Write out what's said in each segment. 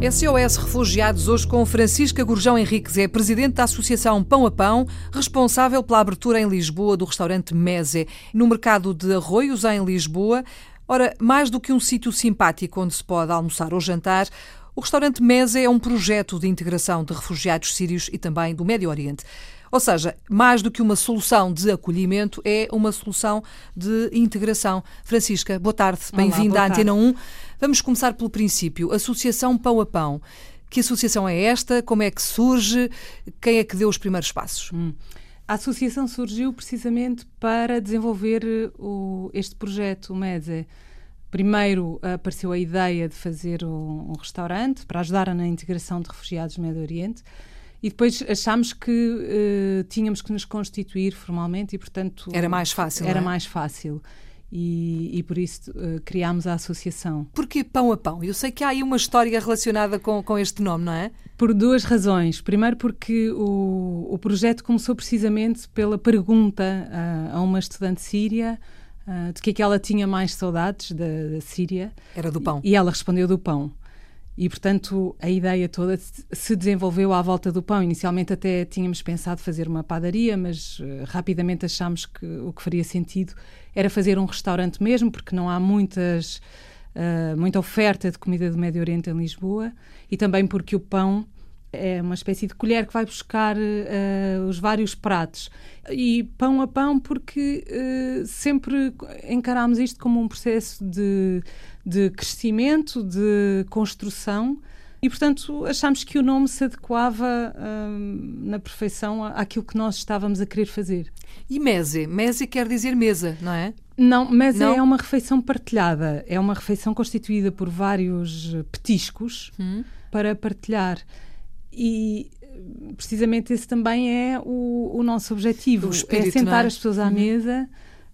SOS Refugiados, hoje com Francisca Gurjão Henriques, é presidente da Associação Pão a Pão, responsável pela abertura em Lisboa do restaurante Mese, no mercado de Arroios, em Lisboa. Ora, mais do que um sítio simpático onde se pode almoçar ou jantar, o restaurante Mese é um projeto de integração de refugiados sírios e também do Médio Oriente. Ou seja, mais do que uma solução de acolhimento, é uma solução de integração. Francisca, boa tarde, bem-vinda à Antena 1. Vamos começar pelo princípio. Associação Pão a Pão. Que associação é esta? Como é que surge? Quem é que deu os primeiros passos? Hum. A associação surgiu precisamente para desenvolver eh, o, este projeto, o MEDSE. Primeiro apareceu a ideia de fazer um, um restaurante para ajudar na integração de refugiados do Médio Oriente. E depois achámos que uh, tínhamos que nos constituir formalmente e, portanto. Era mais fácil. Era é? mais fácil. E, e, por isso uh, criámos a associação. Porquê Pão a Pão? Eu sei que há aí uma história relacionada com, com este nome, não é? Por duas razões. Primeiro, porque o, o projeto começou precisamente pela pergunta uh, a uma estudante síria uh, de que é que ela tinha mais saudades da, da Síria. Era do pão. E, e ela respondeu do pão. E, portanto, a ideia toda se desenvolveu à volta do pão. Inicialmente até tínhamos pensado fazer uma padaria, mas uh, rapidamente achámos que o que faria sentido era fazer um restaurante mesmo, porque não há muitas, uh, muita oferta de comida do Médio Oriente em Lisboa e também porque o pão é uma espécie de colher que vai buscar uh, os vários pratos. E pão a pão, porque uh, sempre encarámos isto como um processo de, de crescimento, de construção. E, portanto, achámos que o nome se adequava uh, na perfeição àquilo que nós estávamos a querer fazer. E mese? Mese quer dizer mesa, não é? Não, mese não? é uma refeição partilhada. É uma refeição constituída por vários petiscos hum. para partilhar. E precisamente esse também é o, o nosso objetivo: o é sentar é? as pessoas à uhum. mesa.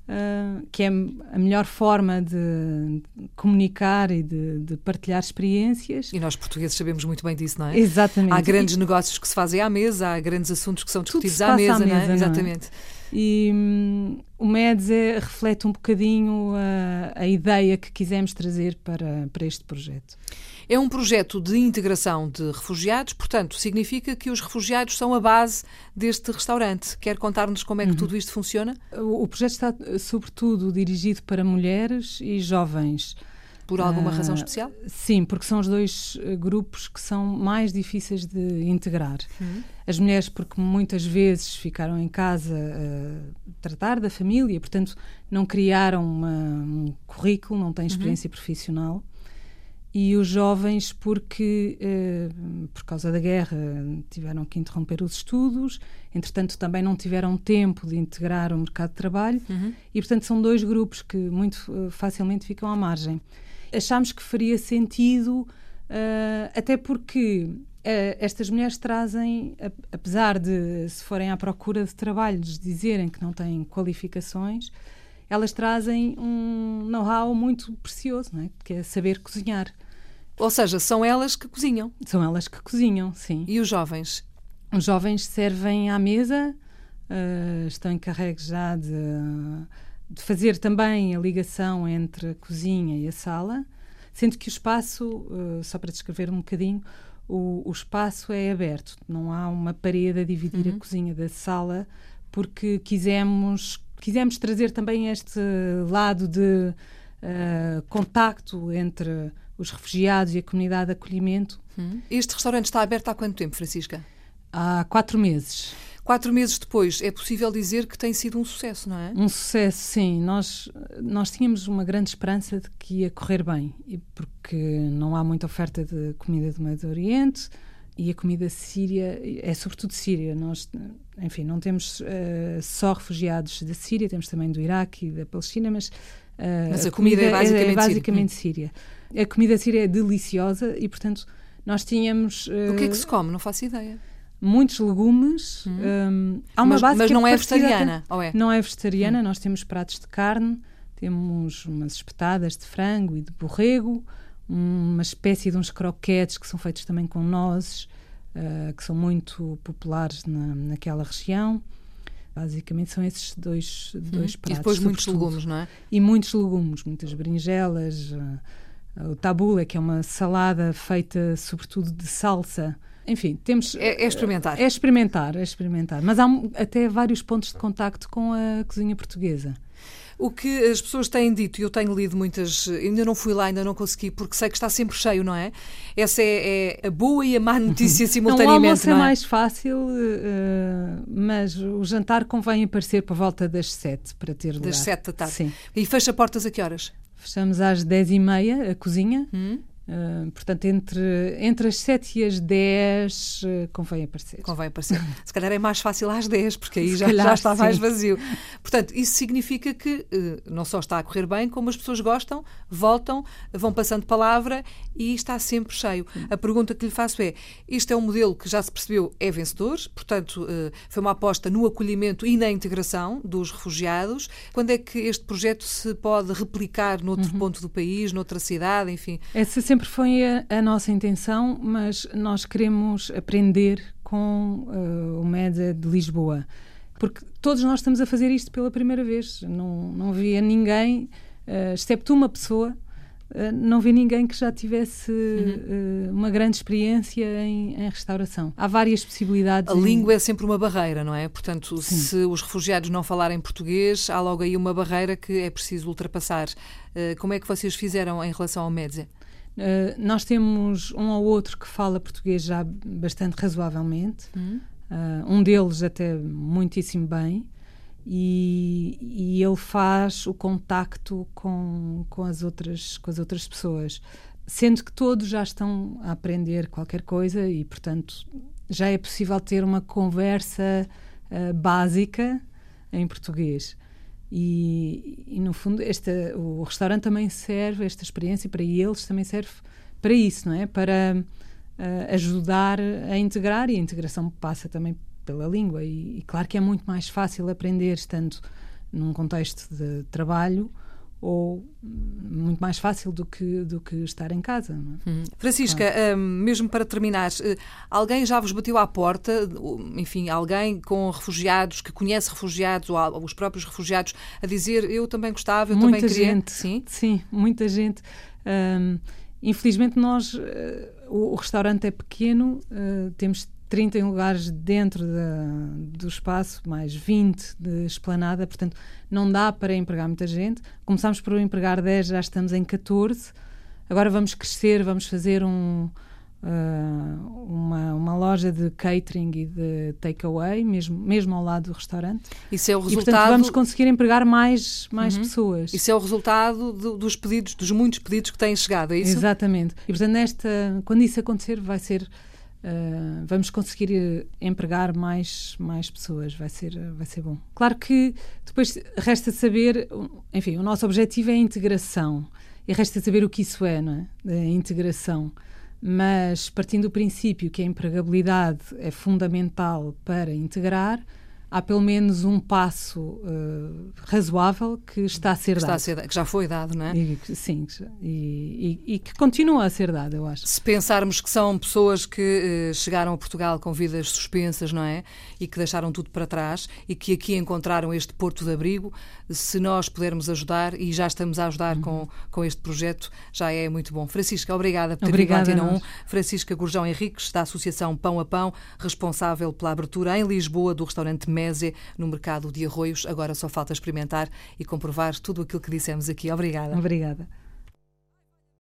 Uh, que é a melhor forma de comunicar e de, de, partilhar experiências. E nós portugueses sabemos muito bem disso, não é? Exatamente. Há grandes e... negócios que se fazem à mesa, há grandes assuntos que são discutidos à mesa, à mesa, não é? Não é? Exatamente. E hum, o MEDS é, reflete um bocadinho a, a ideia que quisemos trazer para, para este projeto. É um projeto de integração de refugiados, portanto, significa que os refugiados são a base deste restaurante. Quer contar-nos como é que uhum. tudo isto funciona? O, o projeto está, sobretudo, dirigido para mulheres e jovens. Por alguma uh, razão especial? Sim, porque são os dois uh, grupos que são mais difíceis de integrar. Uhum. As mulheres, porque muitas vezes ficaram em casa a tratar da família, portanto, não criaram uma, um currículo, não têm uhum. experiência uhum. profissional e os jovens porque eh, por causa da guerra tiveram que interromper os estudos entretanto também não tiveram tempo de integrar o mercado de trabalho uhum. e portanto são dois grupos que muito uh, facilmente ficam à margem achámos que faria sentido uh, até porque uh, estas mulheres trazem apesar de se forem à procura de trabalho dizerem que não têm qualificações elas trazem um know-how muito precioso, não é? que é saber cozinhar. Ou seja, são elas que cozinham. São elas que cozinham, sim. E os jovens? Os jovens servem à mesa, uh, estão encarregues já de, de, fazer também a ligação entre a cozinha e a sala, sendo que o espaço, uh, só para descrever um bocadinho, o, o, espaço é aberto, não há uma parede a dividir uhum. a cozinha da sala, porque quisemos, quisemos trazer também este lado de uh, contacto entre os refugiados e a comunidade de acolhimento. Hum. Este restaurante está aberto há quanto tempo, Francisca? Há quatro meses. Quatro meses depois, é possível dizer que tem sido um sucesso, não é? Um sucesso, sim. Nós, nós tínhamos uma grande esperança de que ia correr bem, porque não há muita oferta de comida do Médio Oriente e a comida síria é sobretudo síria. Nós, enfim, não temos uh, só refugiados da Síria, temos também do Iraque e da Palestina, mas, uh, mas a, comida, comida, é basicamente, é basicamente síria. síria. A comida síria é deliciosa e, portanto, nós tínhamos. Uh, o que é que se come? Não faço ideia. Muitos legumes. Hum. Um, há uma mas, base mas não é, é vegetariana, ou é? Não é vegetariana. Hum. Nós temos pratos de carne, temos umas espetadas de frango e de borrego, uma espécie de uns croquetes que são feitos também com nozes, uh, que são muito populares na, naquela região. Basicamente são esses dois, dois pratos. E depois muitos legumes, não é? E muitos legumes, muitas berinjelas. Uh, o tabula, que é uma salada feita sobretudo de salsa. Enfim, temos. É, é experimentar. É experimentar, é experimentar. Mas há até vários pontos de contacto com a cozinha portuguesa. O que as pessoas têm dito, e eu tenho lido muitas, ainda não fui lá, ainda não consegui, porque sei que está sempre cheio, não é? Essa é, é a boa e a má notícia simultaneamente. Não, o almoço não é? é mais fácil, uh, mas o jantar convém aparecer por volta das sete para ter lugar. Das sete da tarde. Sim. E fecha portas a que horas? Fechamos às dez e meia a cozinha. Hum. Uh, portanto, entre, entre as 7 e as 10 uh, convém aparecer. Convém aparecer. Se calhar é mais fácil às 10, porque aí já, calhar, já está sim. mais vazio. Portanto, isso significa que uh, não só está a correr bem, como as pessoas gostam, voltam, vão passando palavra e está sempre cheio. Sim. A pergunta que lhe faço é: isto é um modelo que já se percebeu é vencedor, portanto, foi uma aposta no acolhimento e na integração dos refugiados. Quando é que este projeto se pode replicar noutro uhum. ponto do país, noutra cidade, enfim? Essa sempre foi a, a, nossa intenção, mas nós queremos aprender com uh, o MEDA de Lisboa. Porque todos nós estamos a fazer isto pela primeira vez. Não, não havia ninguém, uh, excepto uma pessoa, Uh, não vi ninguém que já tivesse uhum. uh, uma grande experiência em, em, restauração. Há várias possibilidades. A em... língua é sempre uma barreira, não é? Portanto, Sim. se os refugiados não falarem português, há logo aí uma barreira que é preciso ultrapassar. Como é que vocês fizeram em relação ao MEDZE? Uh, nós temos um ou outro que fala português já bastante razoavelmente, uhum. uh, um deles até muitíssimo bem, e, e, ele faz o contacto com, com, as outras, com as outras pessoas, sendo que todos já estão a aprender qualquer coisa e, portanto, já é possível ter uma conversa uh, básica em português. E, e, no fundo, esta, o restaurante também serve, esta experiência para eles também serve para isso, não é? Para uh, ajudar a integrar e a integração passa também pela língua. E, e, claro que é muito mais fácil aprender estando num contexto de trabalho ou muito mais fácil do que, do que estar em casa. É? Hum. Francisca, ah. mesmo para terminar, eh, alguém já vos bateu à porta, enfim, alguém com refugiados, que conhece refugiados ou os próprios refugiados, a dizer eu também gostava, eu muita também queria? Gente, sim? Sim, muita gente. Um, infelizmente nós, uh, o, restaurante é pequeno, uh, temos 30 lugares dentro do espaço, mais 20 de esplanada, portanto não dá para empregar muita gente. Começámos por empregar 10, já estamos em 14. Agora vamos crescer, vamos fazer um, uh, uma, uma loja de catering e de takeaway, mesmo, mesmo ao lado do restaurante. Isso é o resultado. E, portanto, vamos conseguir empregar mais, mais uhum. pessoas. Isso é o resultado do, dos pedidos, dos muitos pedidos que têm chegado, é isso? Exatamente. E, portanto, nesta, quando isso acontecer, vai ser Uh, vamos conseguir eh, empregar mais, mais pessoas, vai ser, vai ser bom. Claro que depois resta saber, enfim, o nosso objetivo é a integração e resta saber o que isso é, não é? A integração. Mas partindo do princípio que a empregabilidade é fundamental para integrar, há pelo menos um passo uh, razoável que está a ser que dado. A ser, que já foi dado, não é? E, sim, e, e, e, que continua a ser dado, eu acho. Se pensarmos que são pessoas que uh, chegaram a Portugal com vidas suspensas, não é? E que deixaram tudo para trás e que aqui encontraram este porto de abrigo, se nós pudermos ajudar, e já estamos a ajudar uhum. com, com este projeto, já é muito bom. Francisca, obrigada por ter obrigada vindo à Antena 1. Francisca Gurjão Henriques, da Associação Pão a Pão, responsável pela abertura em Lisboa do restaurante Mé no mercado de arroios. Agora só falta experimentar e comprovar tudo aquilo que dissemos aqui. Obrigada. Obrigada.